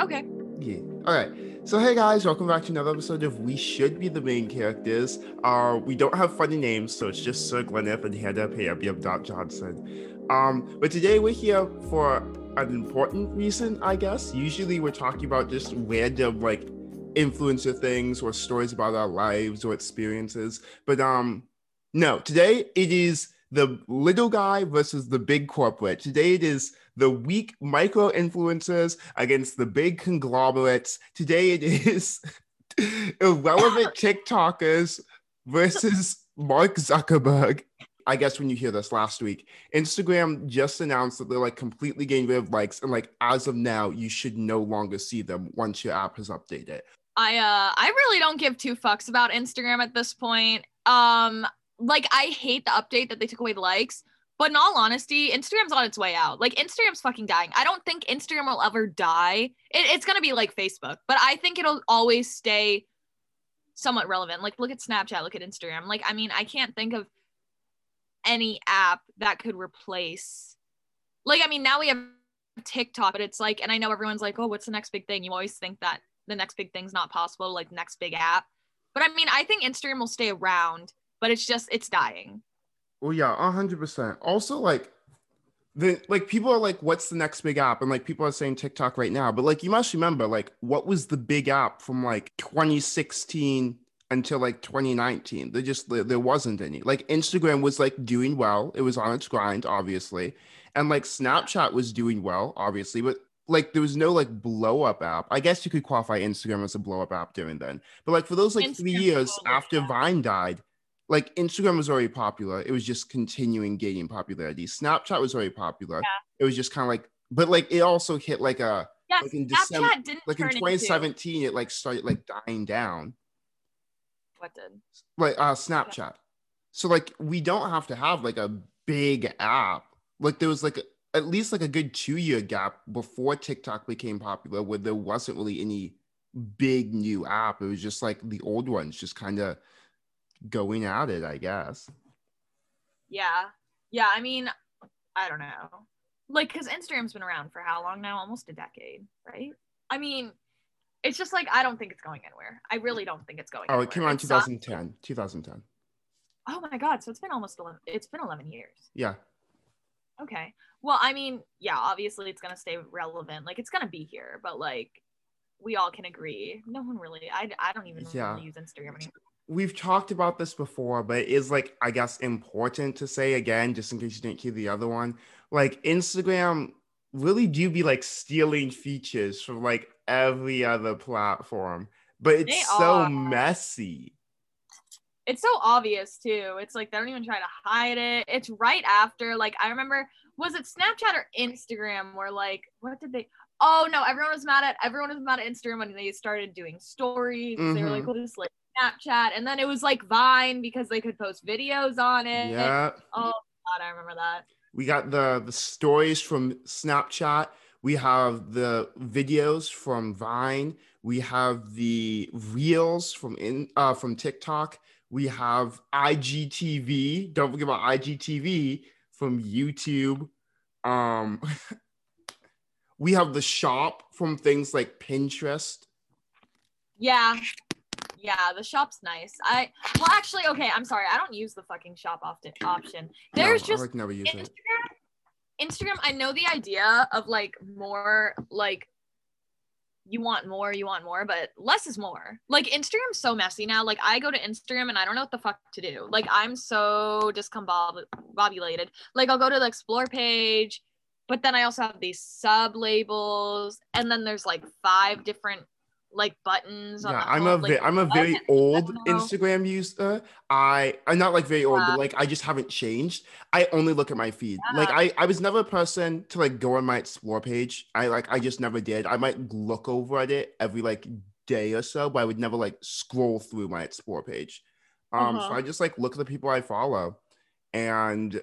Okay. Yeah. All right. So hey guys, welcome back to another episode of We Should Be the Main Characters. Uh, we don't have funny names, so it's just Sir Glenneth and Hannah Payab Dot Johnson. Um, but today we're here for an important reason, I guess. Usually we're talking about just random like influencer things or stories about our lives or experiences. But um, no, today it is the little guy versus the big corporate. Today it is the weak micro influencers against the big conglomerates. Today it is irrelevant TikTokers versus Mark Zuckerberg. I guess when you hear this last week, Instagram just announced that they're like completely getting rid of likes, and like as of now, you should no longer see them once your app has updated. I uh I really don't give two fucks about Instagram at this point. Um like I hate the update that they took away the likes, but in all honesty, Instagram's on its way out. Like Instagram's fucking dying. I don't think Instagram will ever die. It, it's gonna be like Facebook, but I think it'll always stay somewhat relevant. Like look at Snapchat, look at Instagram. Like I mean, I can't think of any app that could replace. Like I mean, now we have TikTok, but it's like, and I know everyone's like, oh, what's the next big thing? You always think that the next big thing's not possible, like next big app. But I mean, I think Instagram will stay around, but it's just it's dying. Well, yeah, hundred percent. Also, like the like people are like, what's the next big app? And like people are saying TikTok right now, but like you must remember, like what was the big app from like 2016 until like 2019? There just there, wasn't any. Like Instagram was like doing well; it was on its grind, obviously, and like Snapchat was doing well, obviously, but like there was no like blow up app. I guess you could qualify Instagram as a blow up app during then. But like for those like Instagram three years after Vine died, like Instagram was already popular. It was just continuing gaining popularity. Snapchat was already popular. Yeah. It was just kind of like, but like it also hit like a yeah. Like in December, like in 2017, into... it like started like dying down. What did? Like uh Snapchat. So like we don't have to have like a big app. Like there was like a, at least like a good two year gap before TikTok became popular, where there wasn't really any big new app. It was just like the old ones, just kind of going at it, I guess. Yeah. Yeah. I mean, I don't know. Like, because Instagram's been around for how long now? Almost a decade, right? I mean, it's just like, I don't think it's going anywhere. I really don't think it's going Oh, anywhere. it came out in 2010. 2010. Oh my God. So it's been almost 11, it's been 11 years. Yeah. Okay. Well, I mean, yeah, obviously it's going to stay relevant. Like, it's going to be here, but like, we all can agree. No one really, I, I don't even yeah. really use Instagram anymore we've talked about this before, but it is like I guess important to say again, just in case you didn't hear the other one. Like Instagram really do be like stealing features from like every other platform, but it's they so are. messy. It's so obvious too. It's like they don't even try to hide it. It's right after, like I remember, was it Snapchat or Instagram where like what did they? Oh no, everyone was mad at everyone was mad at Instagram when they started doing stories. Mm-hmm. They were like, "Well, just like Snapchat, and then it was like Vine because they could post videos on it. Yeah. Oh God, I remember that. We got the the stories from Snapchat. We have the videos from Vine. We have the reels from in uh, from TikTok. We have IGTV. Don't forget about IGTV from YouTube. Um, we have the shop from things like Pinterest. Yeah, yeah, the shop's nice. I well, actually, okay. I'm sorry. I don't use the fucking shop often option. There's no, just like never use Instagram. It. Instagram. I know the idea of like more like you want more, you want more, but less is more. Like Instagram's so messy now. Like I go to Instagram and I don't know what the fuck to do. Like I'm so discombobulated. Like I'll go to the explore page, but then I also have these sub labels, and then there's like five different like buttons. yeah, I'm a like, I'm a very old Instagram user. I I'm not like very old, yeah. but like I just haven't changed. I only look at my feed. Yeah. Like I I was never a person to like go on my explore page. I like I just never did. I might look over at it every like day or so, but I would never like scroll through my explore page. Um, uh-huh. so I just like look at the people I follow, and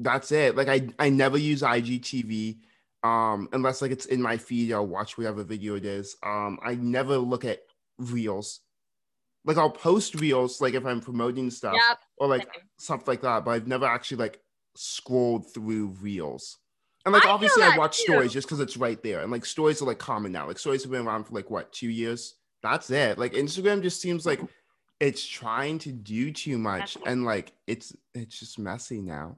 that's it. Like I I never use IGTV um, unless like it's in my feed, I'll watch whatever video it is. Um, I never look at reels. Like I'll post reels, like if I'm promoting stuff yep. or like stuff like that, but I've never actually like scrolled through reels. And like I obviously I watch too. stories just because it's right there. And like stories are like common now. Like stories have been around for like what, two years? That's it. Like Instagram just seems like it's trying to do too much. And like it's it's just messy now.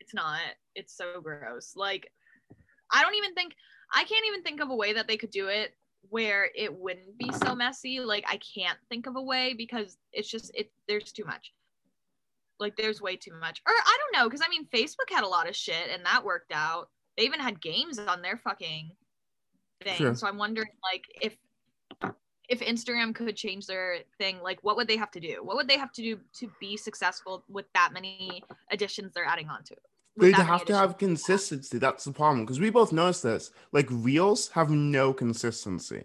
It's not. It's so gross. Like, I don't even think I can't even think of a way that they could do it where it wouldn't be so messy. Like, I can't think of a way because it's just it. There's too much. Like, there's way too much. Or I don't know, because I mean, Facebook had a lot of shit and that worked out. They even had games on their fucking thing. Sure. So I'm wondering, like, if if Instagram could change their thing, like what would they have to do? What would they have to do to be successful with that many additions they're adding onto it? They'd have to have consistency. That's the problem. Because we both noticed this. Like reels have no consistency.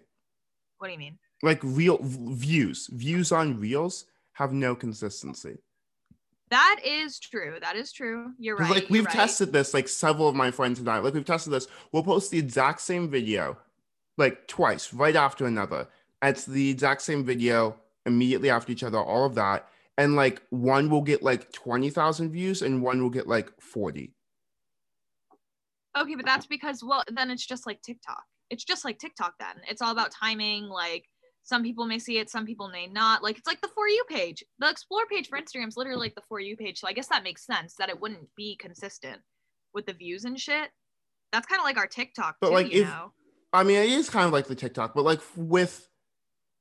What do you mean? Like reel views. Views on reels have no consistency. That is true. That is true. You're right. like we've right. tested this, like several of my friends and I, like we've tested this. We'll post the exact same video, like twice, right after another. It's the exact same video immediately after each other, all of that. And like one will get like 20,000 views and one will get like 40. Okay, but that's because well, then it's just like TikTok. It's just like TikTok. Then it's all about timing. Like some people may see it, some people may not. Like it's like the for you page. The explore page for Instagram is literally like the for you page. So I guess that makes sense that it wouldn't be consistent with the views and shit. That's kind of like our TikTok But, too, like, you if- know. I mean, it is kind of like the TikTok, but like with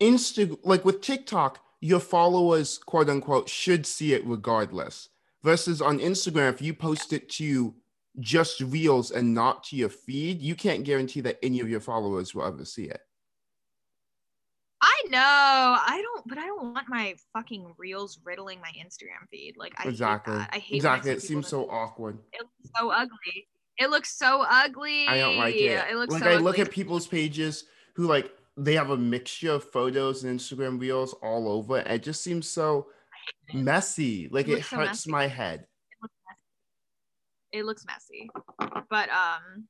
Insta, like with TikTok, your followers, quote unquote, should see it regardless. Versus on Instagram, if you post it to just reels and not to your feed, you can't guarantee that any of your followers will ever see it. I know. I don't, but I don't want my fucking reels riddling my Instagram feed. Like I exactly. hate that. I hate exactly. It seems so awkward. It looks so ugly. It looks so ugly. I don't like it. It looks like so I look at people's pages who like they have a mixture of photos and Instagram reels all over. And it just seems so messy. Like It it, looks so hurts messy. my head. it looks messy but um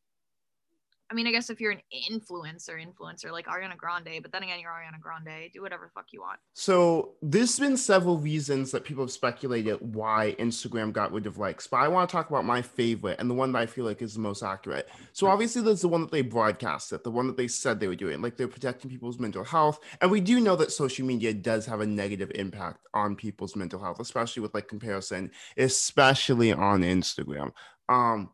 i mean i guess if you're an influencer influencer like ariana grande but then again you're ariana grande do whatever the fuck you want So there's been several reasons that people have speculated why Instagram got rid of likes, but I want to talk about my favorite and the one that I feel like is the most accurate. So obviously there's the one that they broadcasted, the one that they said they were doing, like they're protecting people's mental health. And we do know that social media does have a negative impact on people's mental health, especially with like comparison, especially on Instagram. Um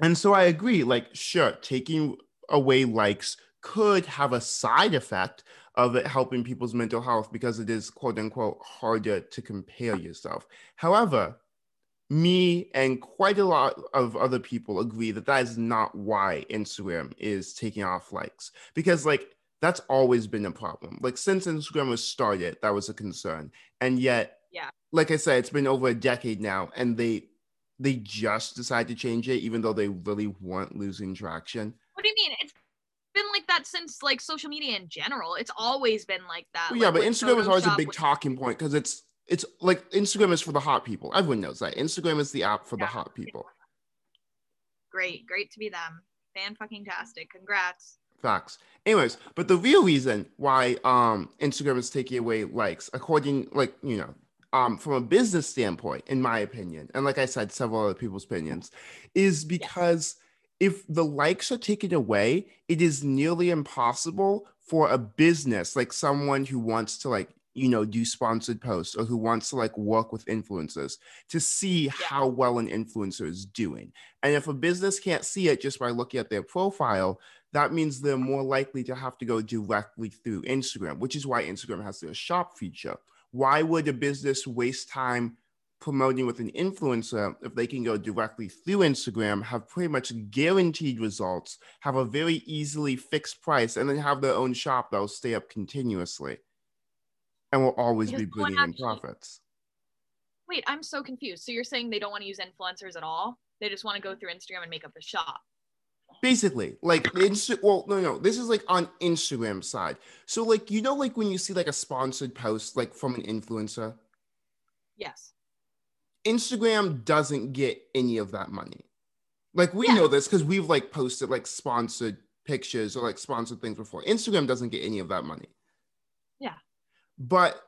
and so I agree, like sure, taking away likes could have a side effect of it helping people's mental health because it is quote unquote harder to compare yourself. However, me and quite a lot of other people agree that that is not why Instagram is taking off likes because like that's always been a problem. Like since Instagram was started, that was a concern. And yet, Yeah. like I said, it's been over a decade now and they they just decide to change it even though they really weren't losing traction. what do you mean it's been like that since like social media in general it's always been like that Well, yeah, Like, but Instagram is always a big talking point because it's it's like Instagram is for the hot people. Everyone knows that. Instagram is the app for the hot people. great great to be them fan fucking tastic congrats Facts. Anyways, but the real reason why um Instagram is taking away likes, according like you know, um from a business standpoint, in my opinion, and like I said, several other people's opinions, is because if the likes are taken away, it is nearly impossible for a business like someone who wants to like you know do sponsored posts or who wants to like work with influencers to see how well an influencer is doing. And if a business can't see it just by looking at their profile that means they're more likely to have to go directly through Instagram, which is why Instagram has their shop feature. Why would a business waste time promoting with an influencer if they can go directly through Instagram, have pretty much guaranteed results, have a very easily fixed price, and then have their own shop that will stay up continuously and will always Because be bringing in profits? wait i'm so confused. So you're saying they don't want to use influencers at all? They just want to go through instagram and make up a shop Basically, like Insta. Well, no, no. This is like on Instagram side. So, like, you know, like when you see like a sponsored post, like from an influencer, yes Instagram doesn't get any of that money. Like we Yeah. know this because we've like posted like sponsored pictures or like sponsored things before. Instagram doesn't get any of that money. Yeah. But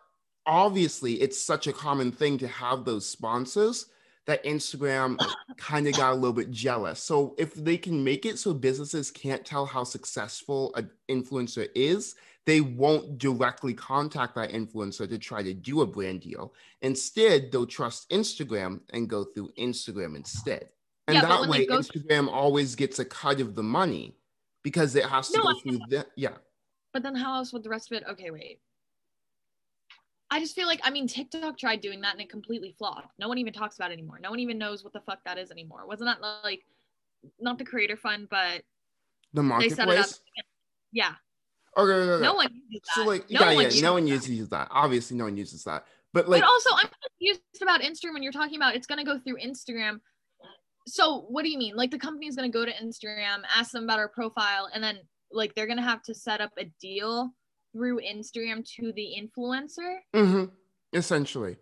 obviously, it's such a common thing to have those sponsors that Instagram kind of got a little bit jealous. So if they can make it so businesses can't tell how successful an influencer is, they won't directly contact that influencer to try to do a brand deal. Instead, they'll trust Instagram and go through Instagram instead. And Yeah, that way, Instagram always gets a cut of the money because it has to No, go through the yeah. But then how else would the rest of it? Okay, wait. I just feel like I mean TikTok tried doing that and it completely flopped. No one even talks about it anymore. No one even knows what the fuck that is anymore. Wasn't that like not the creator fund, but The they set it up? marketplace. Yeah. Okay, okay, okay. No one uses that. So like, no yeah, one yeah, uses no one that. uses that. Obviously, no one uses that. But like, but also, I'm confused about Instagram when you're talking about it's gonna go through Instagram. So what do you mean? Like the company's gonna go to Instagram, ask them about our profile, and then like they're gonna have to set up a deal through Instagram to the influencer. hmm essentially,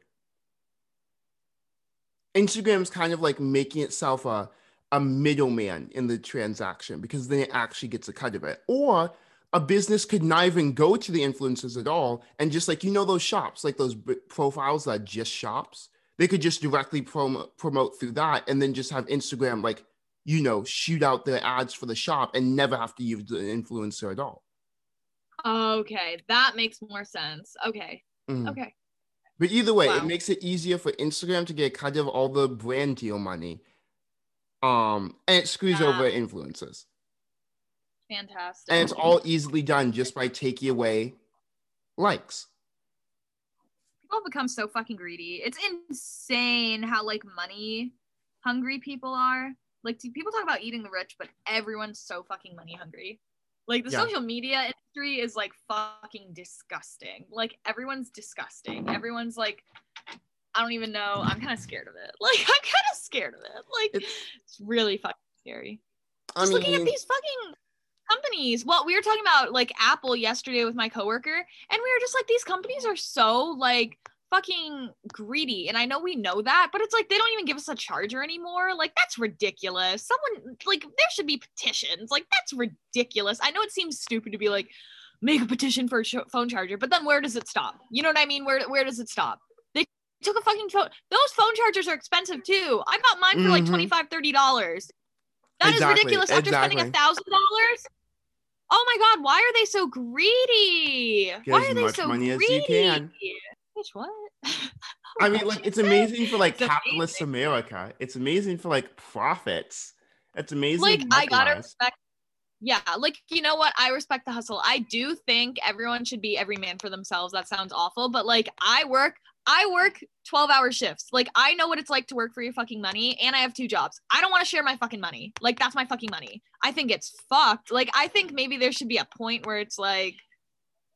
Instagram's kind of like making itself a a middleman in the transaction because then it actually gets a cut of it. Or a business could not even go to the influencers at all and just like you know those shops, like those b- profiles that just shops, they could just directly promote promote through that and then just have Instagram like you know shoot out their ads for the shop and never have to use the influencer at all. Okay, that makes more sense. Okay, Mhm. okay. But either way, it makes it easier for Instagram to get cut of all the brand deal money. Um, and it screws Yeah. over influencers. Fantastic. And it's all easily done just by taking away likes. people have become so fucking greedy. It's insane how like money hungry people are. Like people talk about eating the rich, but everyone's so fucking money hungry. Like the Yeah. social media industry is like fucking disgusting. Like everyone's disgusting. Everyone's like I don't even know. I'm kind of scared of it. Like I'm kind of scared of it. Like It's, it's really fucking scary. I Just mean, looking at these fucking companies. Well, we were talking about like Apple yesterday with my coworker, and we were just like, these companies are so like fucking greedy. And I know we know that, but it's like they don't even give us a charger anymore. Like that's ridiculous. Someone like there should be petitions. Like that's ridiculous. I know it seems stupid to be like make a petition for a sh- phone charger, but then where does it stop? You know what I mean? Where where does it stop? They took a fucking phone. Those phone chargers are expensive too. I bought mine for like Mhm. 25 30 dollars. That is Exactly, ridiculous after spending a thousand dollars. Oh my god, why are they so greedy? Get why are they much so money as you greedy? Bitch, what? I mean, like, it's amazing for like It's capitalist America. It's amazing for like profits. It's amazing. like I gotta respect. Yeah, like you know what? I respect the hustle. I do think everyone should be every man for themselves. That sounds awful, but like I work, I work 12 hour shifts. Like I know what it's like to work for your fucking money, and I have two jobs. I don't want to share my fucking money. Like that's my fucking money. I think it's fucked. Like I think maybe there should be a point where it's like,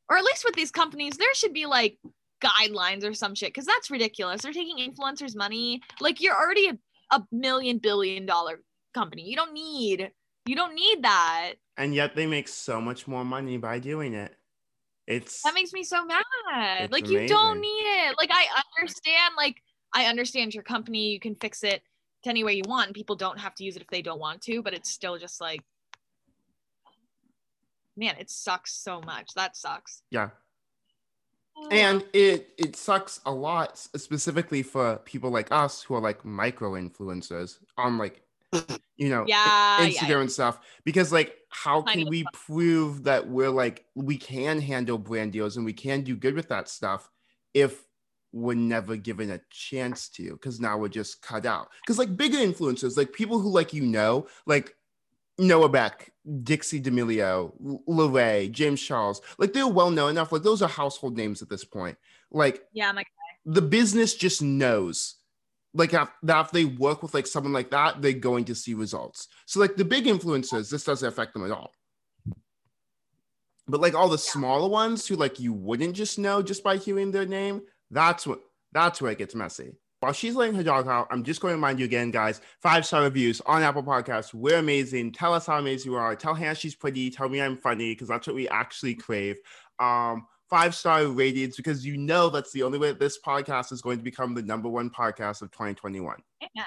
or at least with these companies, there should be like guidelines or some shit because that's ridiculous. They're taking influencers' money. Like you're already a, a million billion dollar company. You don't need you don't need that. and yet they make so much more money by doing it. It's That makes me so mad. Like you don't need it. Like I understand like I understand your company, you can fix it to any way you want. and People don't have to use it if they don't want to, but it's still just like man, it sucks so much. That sucks. yeah. And it it sucks a lot specifically for people like us who are like micro influencers on like you know yeah, yeah, instagram yeah. and stuff. Because like how Tiny can we prove that we're like we can handle brand deals and we can do good with that stuff if we're never given a chance to? Because now we're just cut out. Because like bigger influencers like people who like you know like Noah Beck, Dixie D'Amelio, Larray, James Charles, like they're well known enough. Like those are household names at this point. Like Yeah, I'm like the business just knows like if, that if they work with like someone like that they're going to see results so like the big influencers this doesn't affect them at all but like all the smaller ones who like you wouldn't just know just by hearing their name that's what that's where it gets messy while she's letting her dog out i'm just going to remind you again guys five star reviews on apple podcasts we're amazing tell us how amazing you are tell hannah she's pretty tell me i'm funny because that's what we actually crave um five star ratings because you know that's the only way this podcast is going to become the number one podcast of 2021. Amen.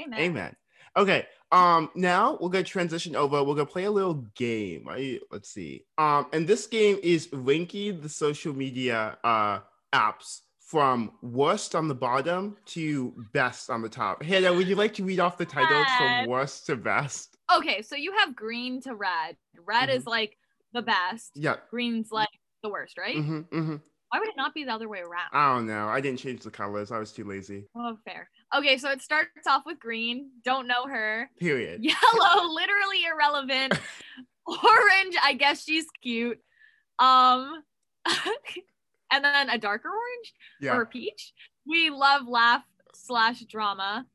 Amen. Amen. Okay. Um, now we're gonna transition over. We're gonna play a little game. Right? Let's see. Um, and this game is ranking the social media uh apps from worst on the bottom to best on the top. Hannah, would you like to read off the titles from worst to best? Okay, so you have green to red. Red is like the best. Yeah. Green's like the worst, right? hmm hmm Why would it not be the other way around? I don't know. I didn't change the colors. I was too lazy. oh, fair. Okay, so it starts off with green. Don't know her. Period. Yellow, literally irrelevant. Orange, I guess she's cute. Um, and then a darker orange Yeah. or peach. We love laugh slash drama.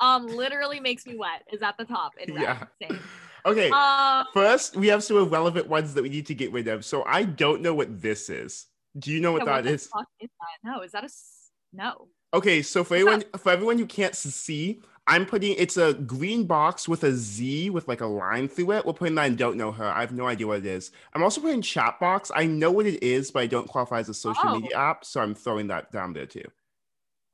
Um, literally makes me wet. Is at the top in red. Yeah. Same. Okay. Um, First, we have some irrelevant ones that we need to get rid of. So I don't know what this is. Do you know what yeah, that the is? that? No, is that a no? Okay, so for everyone, for everyone who can't see, I'm putting it's a green box with a Z with like a line through it. We're putting that in don't know her. I have no idea what it is. I'm also putting chat box. I know what it is, but I don't qualify as a social Oh. media app, so I'm throwing that down there too.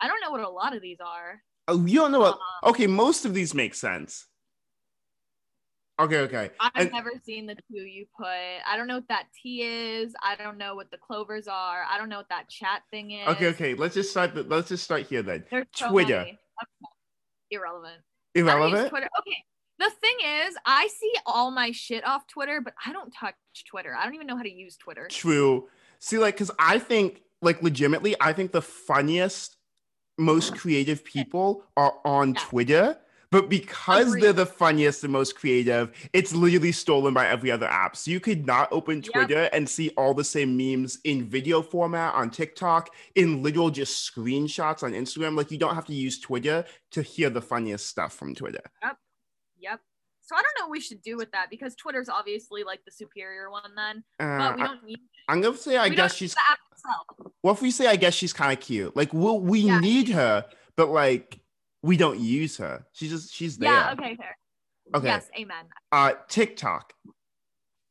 I don't know what a lot of these are. Oh, you don't know what? Um, Okay, most of these make sense. Okay, okay. I've And- never seen the two you put. I don't know what that T is. I don't know what the clovers are. I don't know what that chat thing is. Okay, okay. Let's just start. The, let's just start here then. There's so Twitter. many. Irrelevant. I don't use Irrelevant. Twitter. Okay. The thing is, I see all my shit off Twitter, but I don't touch Twitter. I don't even know how to use Twitter. True. See, like, because I think, like, legitimately, I think the funniest, most creative people are on Yeah. Twitter. But because Agreed. they're the funniest and most creative, it's literally stolen by every other app. So you could not open Yep. Twitter and see all the same memes in video format on TikTok, in literal just screenshots on Instagram. Like, you don't have to use Twitter to hear the funniest stuff from Twitter. Yep. Yep. So I don't know what we should do with that because Twitter's obviously like the superior one then, Uh, but we I, don't need I'm gonna say, I we guess she's use the app itself. Well, if we say I guess she's kind of cute, like we'll, we Yeah. need her, but like we don't use her. She's just she's there. Yeah, okay, fair. Okay. Yes, amen. Uh, TikTok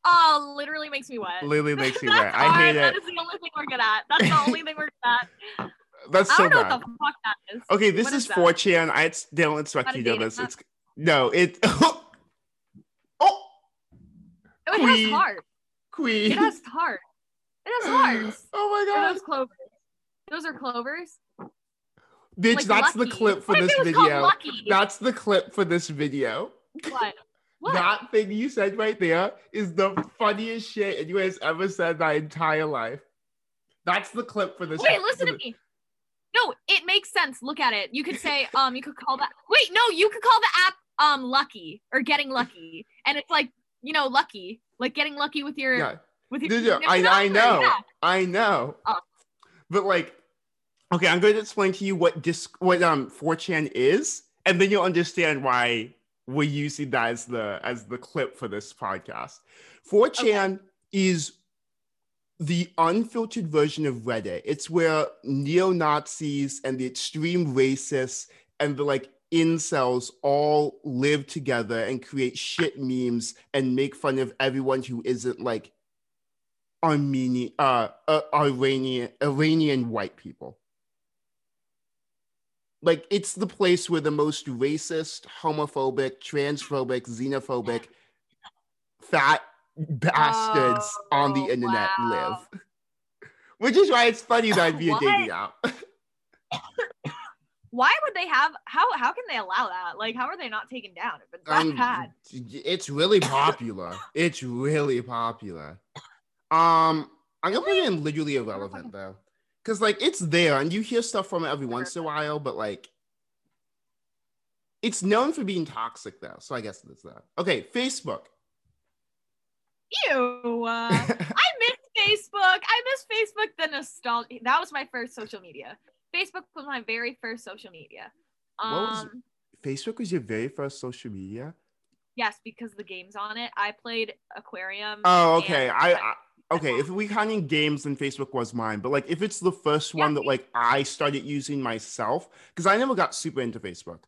Oh, literally makes me wet. literally makes me wet. I hate That it. is the only thing we're good at. That's the only thing we're good at. That's I so don't know bad. what the fuck that is. Okay, this What is is that? 4chan. I it's- they don't expect you to know this. It's no, it. oh, Oh, it Queen. has heart. queen. It has heart. It has hearts. oh my Are god, those clovers? Those are clovers. Bitch! Like that's the clip for What this it was called video. That's the clip for this video. What? What? That thing you said right there is the funniest shit anyone has ever said my entire life. That's the clip for this. Wait, listen to me. No, it makes sense. Look at it. You could say, um, you could call that. Wait, no, you could call the app um lucky or getting lucky, and it's like you know lucky, like getting lucky with your Yeah, with your. No, no, I, I know, Yeah. I know. Oh. But like, okay, I'm going to explain to you what disc, what um 4chan is, and then you'll understand why we're using that as the as the clip for this podcast. 4chan is the unfiltered version of Reddit. It's where neo Nazis and the extreme racists and the like incels all live together and create shit memes and make fun of everyone who isn't like Armenian, uh, uh Iranian, Iranian white people. Like it's the place where the most racist, homophobic, transphobic, xenophobic, fat bastards on the Oh, internet wow. live. Which is why it's funny that I'd be a dating app. Why would they have? How how can they allow that? Like, how are they not taken down if it's that Um, bad? It's really popular. it's really popular. Um, I'm gonna put it in literally irrelevant though, because like it's there and you hear stuff from it every once in a while, but like it's known for being toxic though. So I guess it's that. Okay, Facebook. Ew. Uh, I miss Facebook. I miss Facebook. The nostalgia. That was my first social media. Facebook was my very first social media. What was- Um, Facebook was your very first social media. yes, because the games on it. I played Aquarium. Oh, okay. I, I okay. If we counting games, then Facebook was mine. But like, if it's the first one that like I started using myself, because I never got super into Facebook.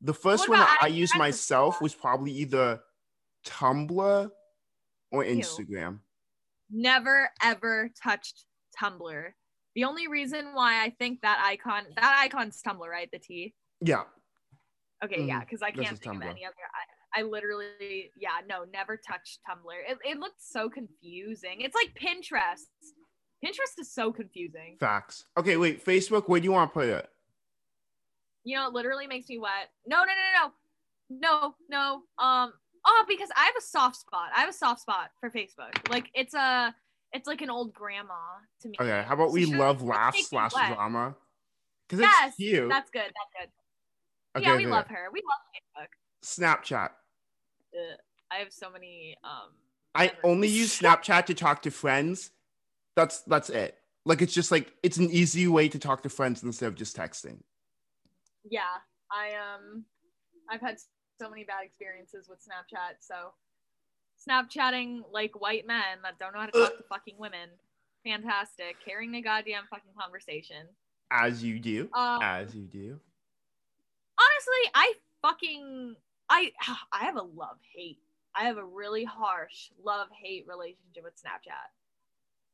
The first one that I I- used myself was probably either Tumblr or Ew. Instagram. never ever touched Tumblr. The only reason why I think that icon, that icon's Tumblr, right? The T. Yeah. Okay, yeah, Mhm. because I can't think Tumblr. of any other. I, literally, yeah, no, never touched Tumblr. It, it looked so confusing. It's like Pinterest. Pinterest is so confusing. Facts. Okay, wait. Facebook. Where do you want to put it? You know, it literally makes me wet. No, no, no, no, no, no. Um, oh, because I have a soft spot. I have a soft spot for Facebook. Like it's a, it's like an old grandma to me. Okay. How about So we love laugh slash drama? Because Yes, it's cute. that's good. That's good. Okay, yeah, we okay. love her. We love Facebook. Snapchat. Ugh, I have so many. Um, I memories. only use Snapchat to talk to friends. That's that's it. Like it's just like it's an easy way to talk to friends instead of just texting. Yeah, I um, I've had so many bad experiences with Snapchat. So, Snapchatting like white men that don't know how to talk to fucking women. Fantastic, carrying the goddamn fucking conversation. As you do. Um, As you do. honestly, I fucking I I have a love hate. I have a really harsh love hate relationship with Snapchat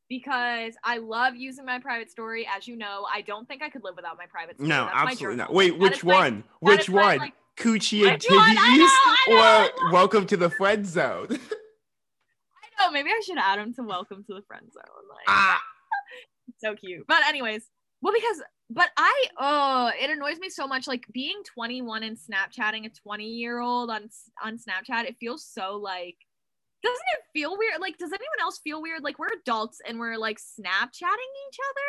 because I love using my private story. As you know, I don't think I could live without my private story. No, That's absolutely not. Wait, which is my- one? Which is my, one? like- Coochie and one? Titties, know, I know, I or welcome to the friend zone? I know, maybe I should add him to welcome to the friend zone. Like, ah, so cute. But anyways, well, because but I oh, it annoys me so much. Like being 21 and Snapchatting a 20 year old on on Snapchat, it feels so like. Doesn't it feel weird? Like, does anyone else feel weird? Like we're adults and we're like Snapchatting each other.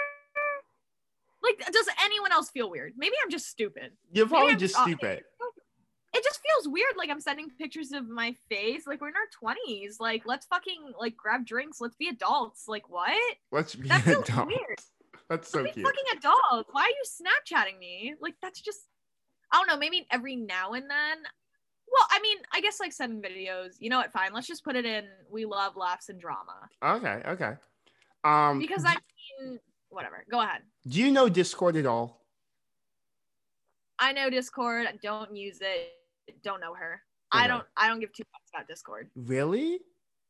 Like, does anyone else feel weird? Maybe I'm just stupid. you're probably just stupid. It just feels weird. Like I'm sending pictures of my face. Like we're in our 20s. Like let's fucking like grab drinks. Let's be adults. Like what? Let's be That feels adults. weird. That's so be cute. fucking adults. Why are you Snapchatting me? Like that's just I don't know, maybe every now and then. Well, I mean, I guess like sending videos, you know what, fine. Let's just put it in we love laughs and drama. Okay, okay. Um, Because I mean whatever. Go ahead. do you know Discord at all? I know Discord, don't use it, don't know her. I don't I don't give two fucks about Discord. Really?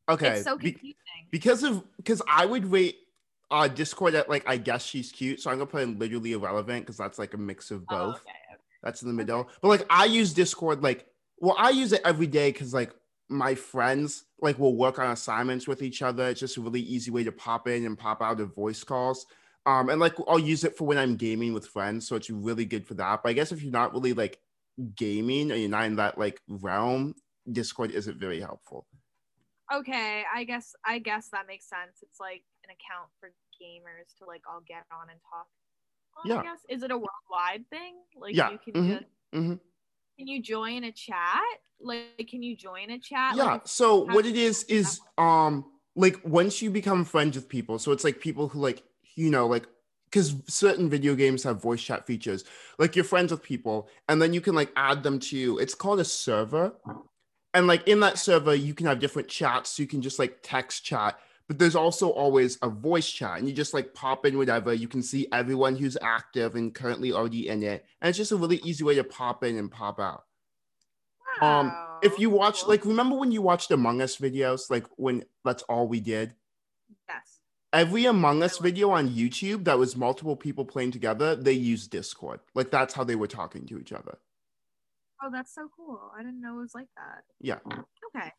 Okay. It's so be- confusing. because of because I would rate uh Discord that like I guess she's cute, so I'm gonna put in literally irrelevant because that's like a mix of Oh, both. okay. That's in the middle. But like I use Discord like well, I use it every day because like my friends like will work on assignments with each other. It's just a really easy way to pop in and pop out of voice calls. Um, and like I'll use it for when I'm gaming with friends, so it's really good for that. But I guess if you're not really like gaming or you're not in that like realm, Discord isn't very helpful. Okay, I guess I guess that makes sense. It's like an account for gamers to like all get on and talk. Well, Yeah. I guess is it a worldwide thing? Like Yeah, you can mhm, just mhm. can you join a chat? Like can you join a chat? yeah Like, so what it is is do that is um like once you become friends with people so it's like people who like you know like because certain video games have voice chat features like you're friends with people and then you can like add them to you, it's called a server and like in that server you can have different chats so you can just like text chat but there's also always a voice chat and you just like pop in whatever you can see everyone who's active and currently already in it and it's just a really easy way to pop in and pop out. Um, wow, if you watch like remember when you watched among us videos like when that's all we did? Yes. every among us video on youtube that was multiple people playing together they used discord. Like that's how they were talking to each other Oh, that's so cool. I didn't know it was like that. yeah Okay.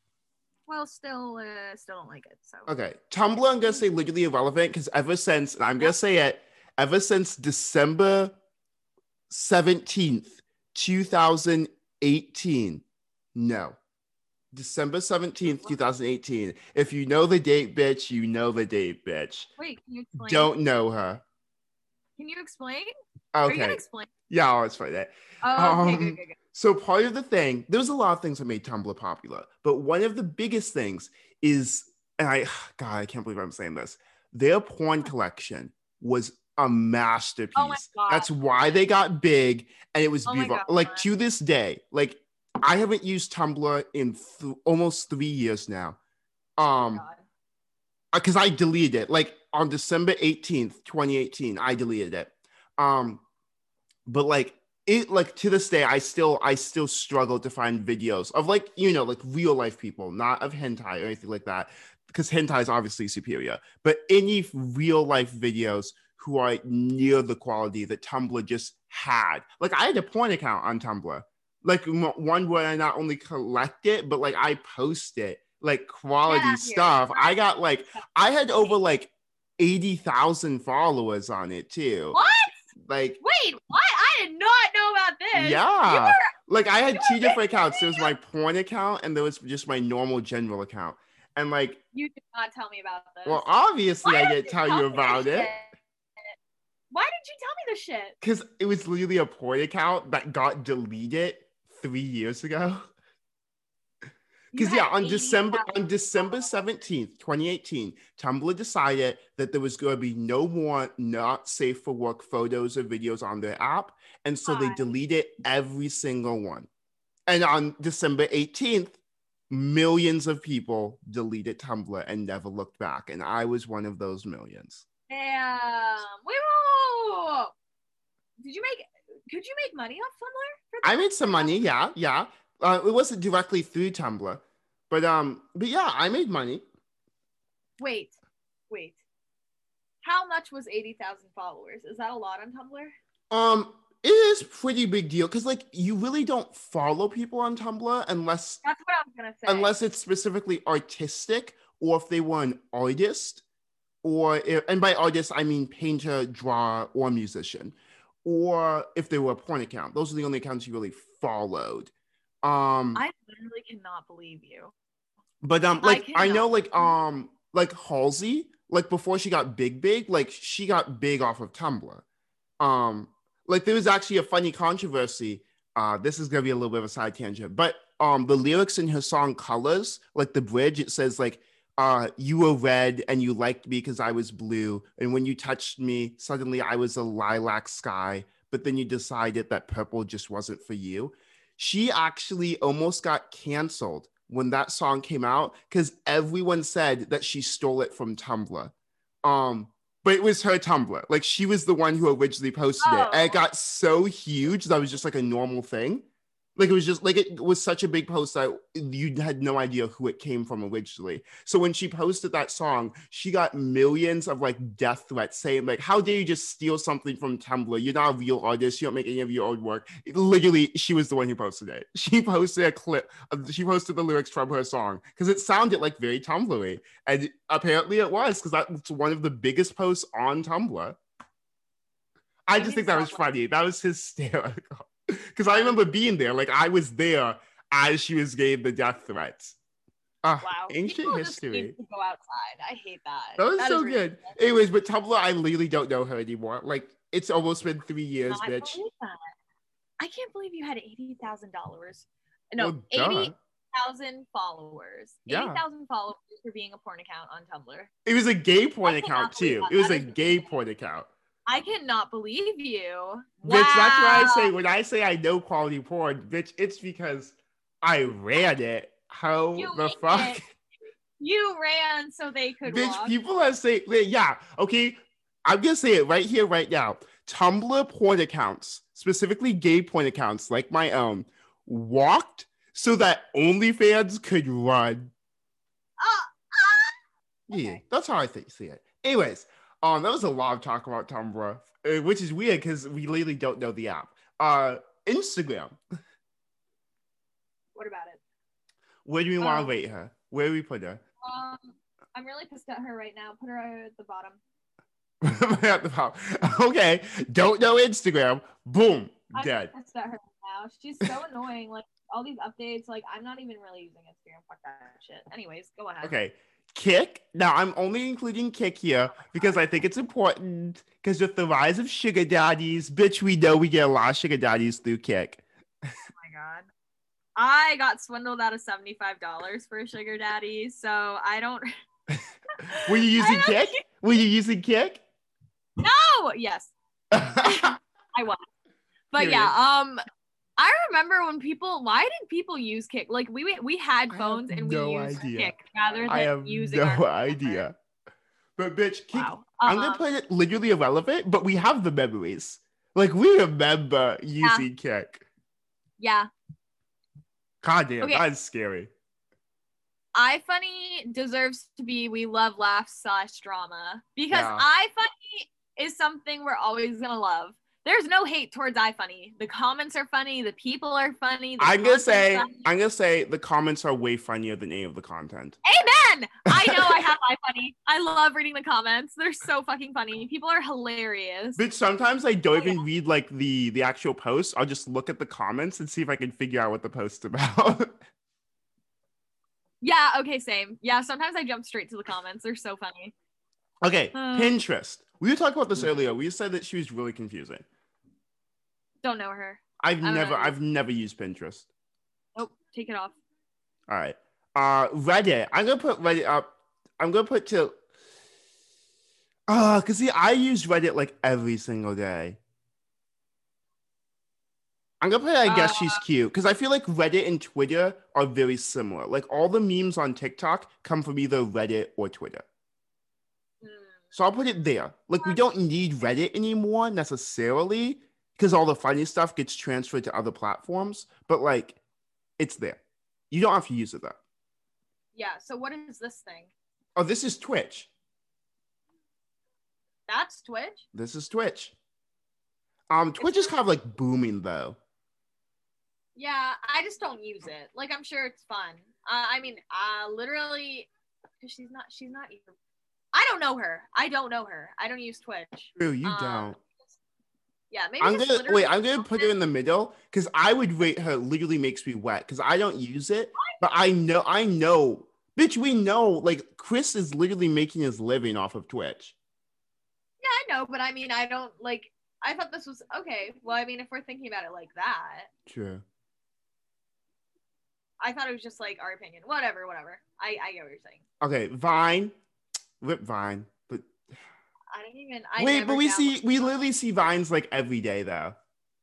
Well, still, uh, still don't like it. So okay tumblr i'm gonna say literally irrelevant because ever since and i'm gonna say it ever since december 17th 2018 no december 17th 2018 if you know the date bitch you know the date bitch wait, can you explain? don't know her Can you explain? Are you gonna Okay. explain? Yeah, I'll explain that. Oh, okay, Um, good, good, good. So part of the thing, there was a lot of things that made Tumblr popular, but one of the biggest things is, and I, God, I can't believe I'm saying this. Their porn collection was a masterpiece. Oh. That's why they got big, and it was Oh beautiful. Like to this day, like I haven't used Tumblr in th- almost three years now. Um, because I deleted it like on December 18th, 2018. I deleted it. Um, but like it like to this day, I still I still struggle to find videos of like you know like real life people, not of hentai or anything like that, because hentai is obviously superior. But any real life videos who are near the quality that Tumblr just had. Like I had a point account on Tumblr, like m- one where I not only collect it, but like I post it, like quality stuff. I got like I had over like 80,000 followers on it too. What? Like, Wait, what? I did not know about this. Yeah. Were, like I had two different accounts. There was my porn account and there was just my normal general account. And like, you did not tell me about this. well, obviously Why I didn't didn't tell you about it shit? Why didn't you tell me this shit? because it was literally a porn account that got deleted three years ago. Because yeah, on December on December 17th, 2018, Tumblr decided that there was going to be no more not safe for work photos or videos on their app. And so they deleted every single one. And on December 18th, millions of people deleted Tumblr and never looked back. And I was one of those millions. Damn. Wait, whoa, whoa. Did you make? Could you make money off Tumblr? I made some money, yeah, yeah. Uh, it wasn't directly through Tumblr, but um, but yeah, I made money. Wait, wait. How much was eighty thousand followers? Is that a lot on Tumblr? Um, it is pretty big deal because like you really don't follow people on Tumblr unless That's what I was gonna say. unless it's specifically artistic or if they were an artist or if, and by artist I mean painter, drawer, or musician, or if they were a porn account. Those are the only accounts you really followed. Um, I literally cannot believe you. But um, like I, know, like um, like Halsey, like before she got big, big, like she got big off of Tumblr. Um, like there was actually a funny controversy. Uh, this is gonna be a little bit of a side tangent, but um, the lyrics in her song "Colors," like the bridge, it says like, uh, "You were red and you liked me because I was blue, and when you touched me, suddenly I was a lilac sky, but then you decided that purple just wasn't for you." She actually almost got canceled when that song came out because everyone said that she stole it from Tumblr. Um, but it was her Tumblr. Like she was the one who originally posted it. And it Oh. got so huge that it was just like a normal thing. Like it was just like it was such a big post that you had no idea who it came from originally. So when she posted that song, she got millions of like death threats saying like, "How dare you just steal something from Tumblr? You're not a real artist. You don't make any of your own work." Literally, she was the one who posted it. She posted a clip. of- She posted the lyrics from her song because it sounded like very Tumblr-y, and apparently it was because that's one of the biggest posts on Tumblr. I just think that was funny. That was hysterical. Because I remember being there, like I was there as she was getting the death threats. Ah, Wow. ancient People just history. need to go outside. I hate that. That was That so is good. ridiculous. Anyways, but Tumblr, I literally don't know her anymore. Like it's almost been three years, Not bitch. I can't believe you had eighty thousand dollars. No, Well, eighty thousand followers. Yeah. Eighty thousand followers for being a porn account on Tumblr. It was a gay porn I cannot account too. It was a gay porn account. I cannot believe you. Bitch, that's why I say when I say I know quality porn, bitch, it's because I ran it. How You the fuck? it. you ran so they could Bitch, walk. people are saying, yeah, okay. I'm gonna say it right here, right now. Tumblr porn accounts, specifically gay porn accounts like my own, walked so that OnlyFans could run. Ah, Yeah, Okay. that's how I think see it. Anyways, um, that was a lot of talk about Tumblr, uh, which is weird because we literally don't know the app. Uh, Instagram. what about it? Where do we want to Um, rate her? Where do we put her? Um, I'm really pissed at her right now. Put her at the bottom. At the top. okay, don't know Instagram. Boom, I'm dead. pissed at her now. She's so annoying. Like all these updates. Like I'm not even really using Instagram. Fuck that shit. Anyways, go ahead. Okay. Kik. Now I'm only including Kik here because I think it's important because with the rise of sugar daddies, bitch, we know we get a lot of sugar daddies through Kik. Oh my god. I got swindled out of $75 for a sugar daddy, so I don't Were you using Kik? Were you using Kick? No. Yes, I was. But Period. yeah, um I remember when people why did people use Kik? Like we we had phones and we no used idea. Kik rather than I have using no idea. But bitch, Kik, Wow. I'm Um, gonna play it literally irrelevant, but we have the memories. Like we remember using Kik. yeah. God damn, Okay. that's scary. iFunny deserves to be we love laugh slash drama because Yeah. iFunny is something we're always gonna love. There's no hate towards iFunny. The comments are funny. The people are funny. I'm gonna say. I'm gonna say the comments are way funnier than any of the content. on. I know I have iFunny. I love reading the comments. They're so fucking funny. People are hilarious. But sometimes I don't even read like the the actual post. I'll just look at the comments and see if I can figure out what the post's about. Yeah, okay, same. Yeah, sometimes I jump straight to the comments. They're so funny. okay, Uh. Pinterest. We were talking about this earlier. We said that she was really confusing. Don't know her. I've never know. I've never used Pinterest. Oh, take it off. All right. Uh Reddit. I'm gonna put Reddit up. I'm gonna put to uh cause see I use Reddit like every single day. I'm gonna put I guess she's Uh. cute because I feel like Reddit and Twitter are very similar. Like all the memes on TikTok come from either Reddit or Twitter. Hmm. So I'll put it there. Like we don't need Reddit anymore necessarily because all the funny stuff gets transferred to other platforms, but like it's there. You don't have to use it though. Yeah, so what is this thing? Oh, this is Twitch. That's Twitch? This is Twitch. Um, Twitch is kind of like booming though. Yeah, I just don't use it. Like I'm sure it's fun. Uh, I mean, uh literally she's not she's not even I don't know her. I don't know her. I don't use Twitch. True, you Um, don't. Yeah, maybe I'm gonna wait. I'm gonna put her in the middle because I would rate her. Literally makes me wet because I don't use it, but I know. I know, bitch. We know. Like Chris is literally making his living off of Twitch. Yeah, I know, but I mean, I don't like I thought this was okay. Well, I mean, if we're thinking about it like that, True. I thought it was just like our opinion. Whatever, whatever. I I get what you're saying. Okay, Vine, rip Vine. I don't even. I wait, but we see we literally see Vines like every day though.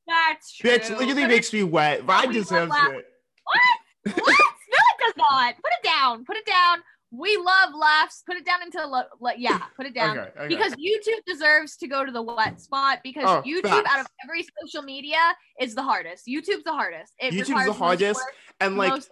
That's true. Bitch, literally But makes me wet. Vine deserves it. What? what? No, it does not. Put it down. Put it down. We love laughs. Put it down into lo- le- yeah. Put it down. Okay, okay. Because YouTube deserves to go to the wet spot because Oh, YouTube facts. out of every social media is the hardest. YouTube's the hardest. It YouTube's the hardest, work, and like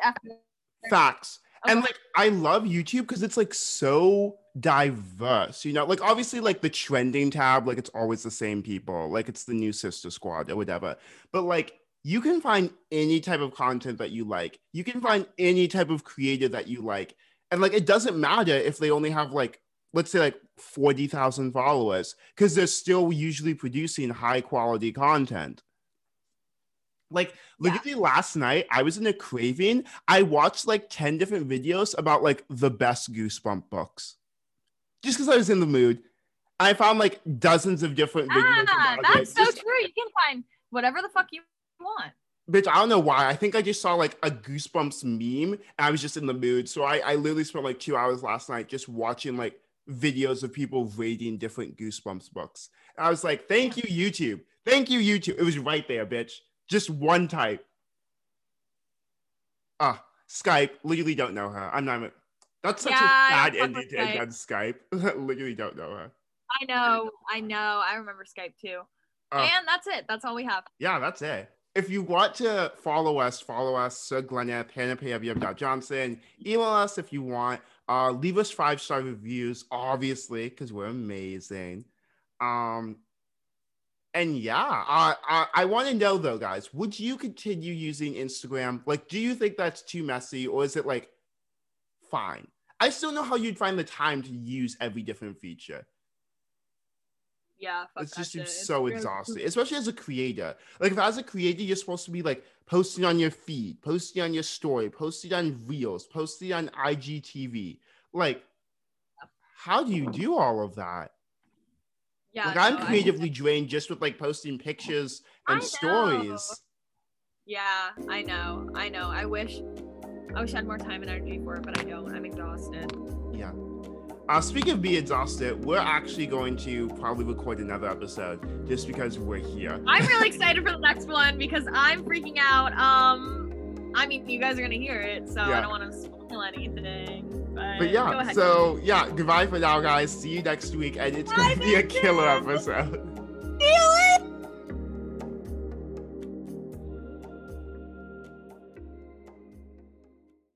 facts. And like I love YouTube because it's like so diverse, you know. Like obviously, like the trending tab, like it's always the same people, like it's the new Sister Squad or whatever. But like you can find any type of content that you like. You can find any type of creator that you like, and like it doesn't matter if they only have like let's say like forty thousand followers because they're still usually producing high quality content. Like Yeah. literally last night, I was in a craving. I watched like 10 different videos about like the best goosebump books. Just because I was in the mood. I found like dozens of different videos. Ah, that's it. so Just- true. You can find whatever the fuck you want. bitch, I don't know why. I think I just saw like a goosebumps meme and I was just in the mood. So I, I literally spent like two hours last night just watching like videos of people rating different goosebumps books. And I was like, thank you, YouTube. Thank you, YouTube. It was right there, bitch. Just one type. Ah, Skype. Literally don't know her. I'm not even. That's such Yeah, a bad ending to end on Skype. literally don't know her. I know. I know. I remember Skype too. Ah. and that's it. That's all we have. Yeah, that's it. If you want to follow us, follow us, Sir Glenneth, Johnson. Email us if you want. Uh, leave us five star reviews, obviously, because we're amazing. Um, and yeah, I I, I want to know though, guys, would you continue using Instagram? Like, do you think that's too messy, or is it like fine? I still know how you'd find the time to use every different feature. Yeah. It's just shit. it's It's so really- exhausting, especially as a creator. Like if as a creator, you're supposed to be like posting on your feed, posting on your story, posting on Reels, posting on IGTV. Like, how do you do all of that? Yeah. like I'm no, I- creatively drained just with like posting pictures and stories. Yeah, I know. I know. I wish I wish I had more time and energy for it, but I don't. I'm exhausted. Yeah. Uh, speaking of being exhausted, we're actually going to probably record another episode just because we're here. I'm really excited for the next one because I'm freaking out. Um, I mean, you guys are gonna hear it, so Yeah. I don't want to spoil anything. But, But yeah, so yeah, goodbye for now, guys. See you next week, and it's Bye, going to be a killer episode. See you